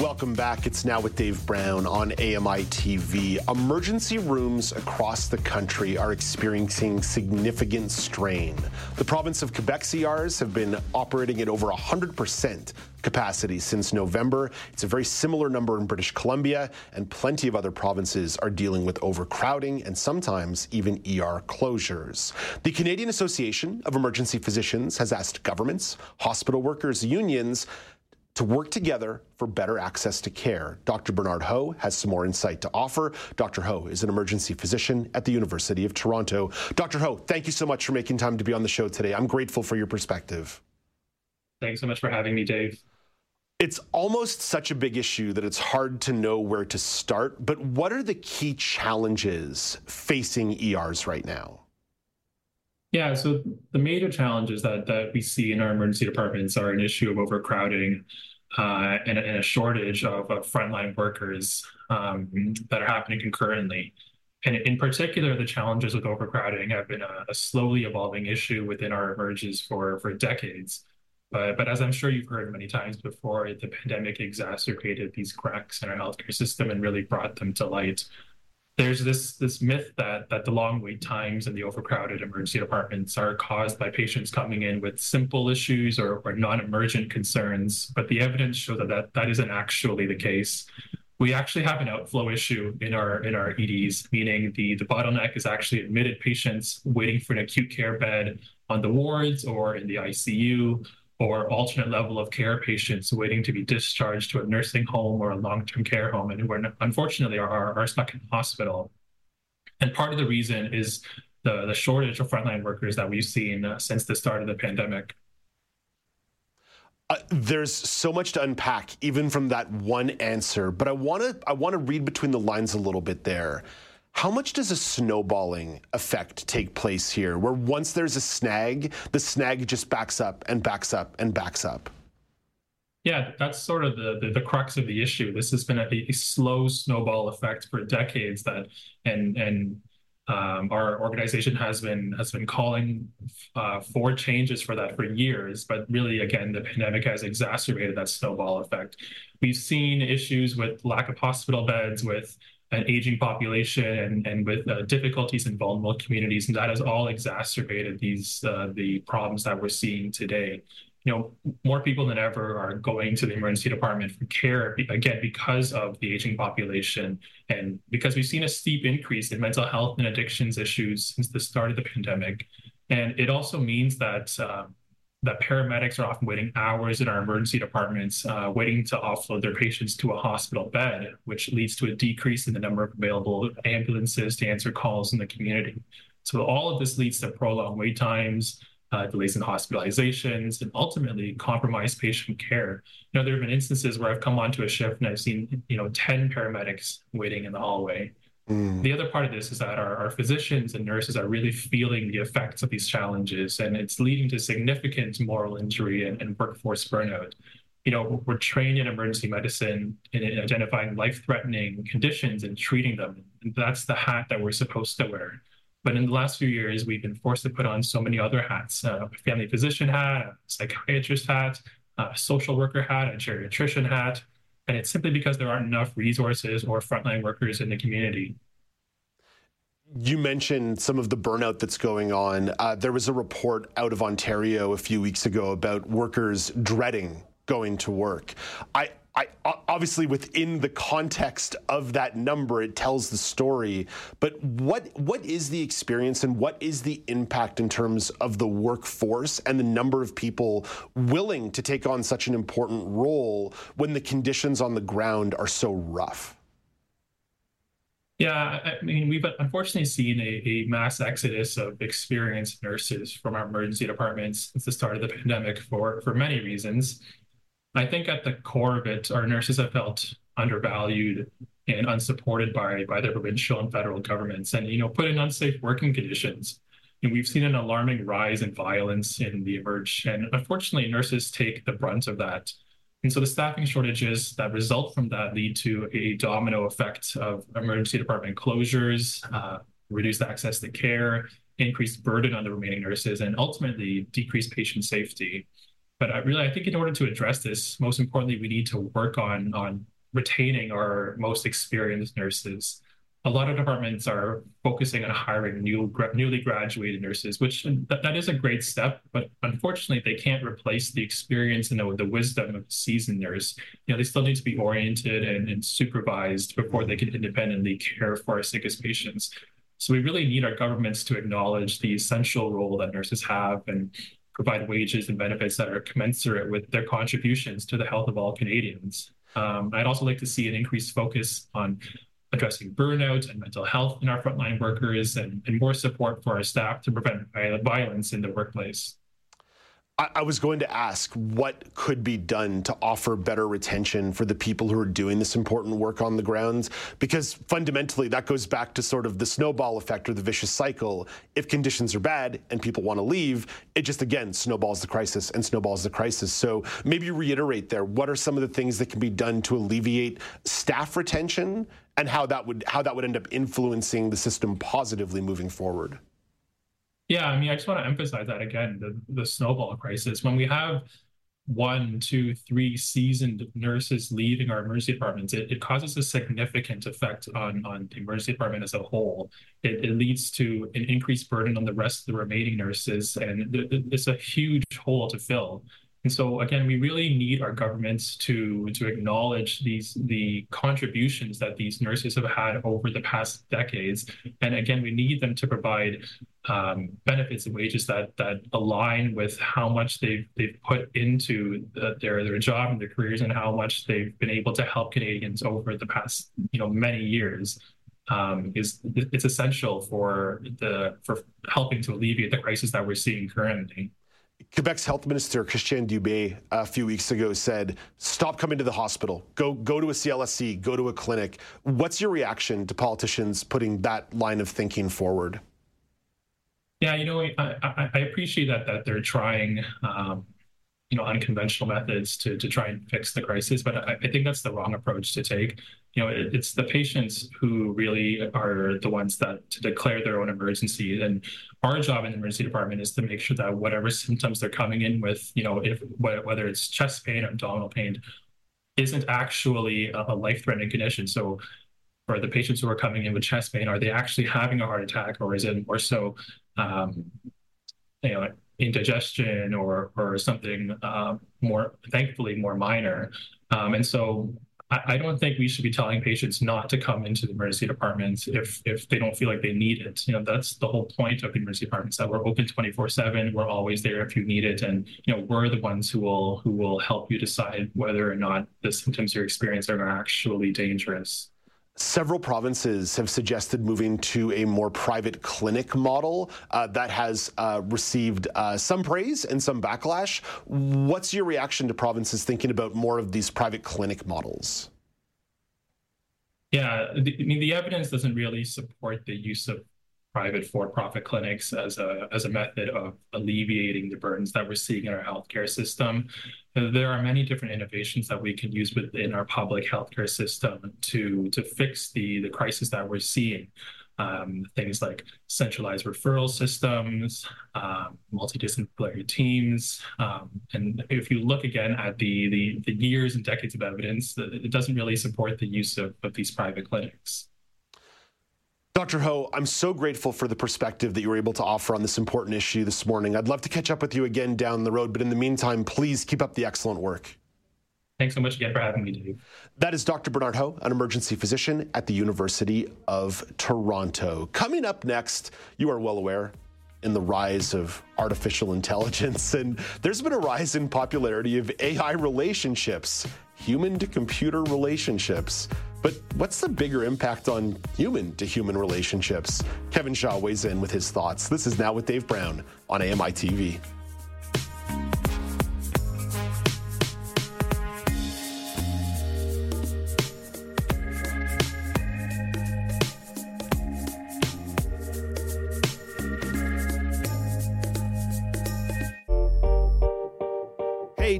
Welcome back. It's now with Dave Brown on AMI TV. Emergency rooms across the country are experiencing significant strain. The province of Quebec's ERs have been operating at over 100% capacity since November. It's a very similar number in British Columbia, and plenty of other provinces are dealing with overcrowding and sometimes even ER closures. The Canadian Association of Emergency Physicians has asked governments, hospital workers, unions, to work together for better access to care. Dr. Bernard Ho has some more insight to offer. Dr. Ho is an emergency physician at the University of Toronto. Dr. Ho, thank you so much for making time to be on the show today. I'm grateful for your perspective. Thanks so much for having me, Dave. It's almost such a big issue that it's hard to know where to start. But what are the key challenges facing ERs right now? Yeah, so the major challenges that, that we see in our emergency departments are an issue of overcrowding uh, and, a, and, a, shortage of, of frontline workers um, that are happening concurrently. And in particular, the challenges with overcrowding have been a, a slowly evolving issue within our emergs for, for decades. But, but as I'm sure you've heard many times before, the pandemic exacerbated these cracks in our healthcare system and really brought them to light there's this this myth that that the long wait times and the overcrowded emergency departments are caused by patients coming in with simple issues or, or non-emergent concerns, but the evidence shows that, that that isn't actually the case. We actually have an outflow issue in our in our EDs, meaning the the bottleneck is actually admitted patients waiting for an acute care bed on the wards or in the ICU or alternate level of care patients waiting to be discharged to a nursing home or a long-term care home and who are unfortunately are, are stuck in the hospital. And part of the reason is the, the shortage of frontline workers that we've seen uh, since the start of the pandemic. Uh, there's so much to unpack, even from that one answer. But I want to I want to read between the lines a little bit there. How much does a snowballing effect take place here, where once there's a snag, the snag just backs up and backs up and backs up? Yeah, that's sort of the, the, the crux of the issue. This has been a, a, slow snowball effect for decades that, and and um, our organization has been has been calling uh, for changes for that for years. But really, again, the pandemic has exacerbated that snowball effect. We've seen issues with lack of hospital beds, with an aging population and, and with uh, difficulties in vulnerable communities. And that has all exacerbated these uh, the problems that we're seeing today. You know, more people than ever are going to the emergency department for care, again, because of the aging population and because we've seen a steep increase in mental health and addictions issues since the start of the pandemic. And it also means that uh, that paramedics are often waiting hours in our emergency departments, uh, waiting to offload their patients to a hospital bed, which leads to a decrease in the number of available ambulances to answer calls in the community. So all of this leads to prolonged wait times, uh, delays in hospitalizations, and ultimately compromised patient care. You know, there have been instances where I've come onto a shift and I've seen, you know, 10 paramedics waiting in the hallway. Mm. The other part of this is that our, our physicians and nurses are really feeling the effects of these challenges, and it's leading to significant moral injury and, and workforce burnout. You know, we're trained in emergency medicine in, in identifying life-threatening conditions and treating them. And that's the hat that we're supposed to wear. But in the last few years, we've been forced to put on so many other hats: uh, a family physician hat, a psychiatrist hat, a social worker hat, a geriatrician hat and it's simply because there aren't enough resources or frontline workers in the community. You mentioned some of the burnout that's going on. Uh, there was a report out of Ontario a few weeks ago about workers dreading going to work. I, I, obviously within the context of that number, it tells the story. But what what is the experience and what is the impact in terms of the workforce and the number of people willing to take on such an important role when the conditions on the ground are so rough? Yeah, I mean, we've unfortunately seen a, a mass exodus of experienced nurses from our emergency departments since the start of the pandemic for, for many reasons. I think at the core of it, our nurses have felt undervalued and unsupported by by the provincial and federal governments, and you know, put in unsafe working conditions. And we've seen an alarming rise in violence in the emerg, and unfortunately, nurses take the brunt of that. And so the staffing shortages that result from that lead to a domino effect of emergency department closures, uh, reduced access to care, increased burden on the remaining nurses, and ultimately decreased patient safety. But I really, I think in order to address this, most importantly, we need to work on on retaining our most experienced nurses. A lot of departments are focusing on hiring new, newly graduated nurses, which that, is a great step, but unfortunately, they can't replace the experience and the, the wisdom of seasoned nurse. You know, they still need to be oriented and, and supervised before they can independently care for our sickest patients. So we really need our governments to acknowledge the essential role that nurses have and provide wages and benefits that are commensurate with their contributions to the health of all Canadians. Um, I'd also like to see an increased focus on addressing burnout and mental health in our frontline workers and, and more support for our staff to prevent violence in the workplace. I, was going to ask what could be done to offer better retention for the people who are doing this important work on the grounds, because fundamentally that goes back to sort of the snowball effect or the vicious cycle. If conditions are bad and people want to leave, it just again snowballs the crisis and snowballs the crisis. So maybe reiterate there. What are some of the things that can be done to alleviate staff retention and how that would how that would end up influencing the system positively moving forward? Yeah, I mean, I just want to emphasize that again, the, the snowball crisis. When we have one, two, three seasoned nurses leaving our emergency departments, it, it causes a significant effect on, on the emergency department as a whole. It, it leads to an increased burden on the rest of the remaining nurses, and it's a huge hole to fill. And so again, we really need our governments to to acknowledge these the contributions that these nurses have had over the past decades. And again, we need them to provide um, benefits and wages that that align with how much they've they've put into the, their their job and their careers and how much they've been able to help Canadians over the past you know many years. Um, is it's essential for the for helping to alleviate the crisis that we're seeing currently. Quebec's health minister Christian Dubé a few weeks ago said, "Stop coming to the hospital. Go go to a CLSC. Go to a clinic." What's your reaction to politicians putting that line of thinking forward? Yeah, you know, I, I, appreciate that that they're trying, um, you know, unconventional methods to to try and fix the crisis, but I, I think that's the wrong approach to take you know, it, it's the patients who really are the ones that to declare their own emergency. And our job in the emergency department is to make sure that whatever symptoms they're coming in with, you know, if whether it's chest pain abdominal pain, isn't actually a, a life-threatening condition. So for the patients who are coming in with chest pain, are they actually having a heart attack or is it more so, um, you know, indigestion or or something uh, more, thankfully, more minor? Um, and so I, don't think we should be telling patients not to come into the emergency departments if if they don't feel like they need it. You know, that's the whole point of the emergency departments that we're open 24/7. We're always there if you need it, and you know, we're the ones who will who will help you decide whether or not the symptoms you're experiencing are actually dangerous. Several provinces have suggested moving to a more private clinic model uh, that has uh, received uh, some praise and some backlash. What's your reaction to provinces thinking about more of these private clinic models? Yeah, the, I mean, the evidence doesn't really support the use of private for-profit clinics as a method of alleviating the burdens that we're seeing in our healthcare system. There are many different innovations that we can use within our public healthcare system to fix the crisis that we're seeing. Um, things like centralized referral systems, um, multidisciplinary teams, um, and if you look again at the, years and decades of evidence, it doesn't really support the use of these private clinics. Dr. Ho, I'm so grateful for the perspective that you were able to offer on this important issue this morning. I'd love to catch up with you again down the road, but in the meantime, please keep up the excellent work. Thanks so much again for having me, Dave. That is Dr. Bernard Ho, an emergency physician at the University of Toronto. Coming up next, you are well aware in the rise of artificial intelligence, and there's been a rise in popularity of AI relationships, human to computer relationships. But what's the bigger impact on human to human relationships? Kevin Shaw weighs in with his thoughts. This is Now with Dave Brown on AMI TV.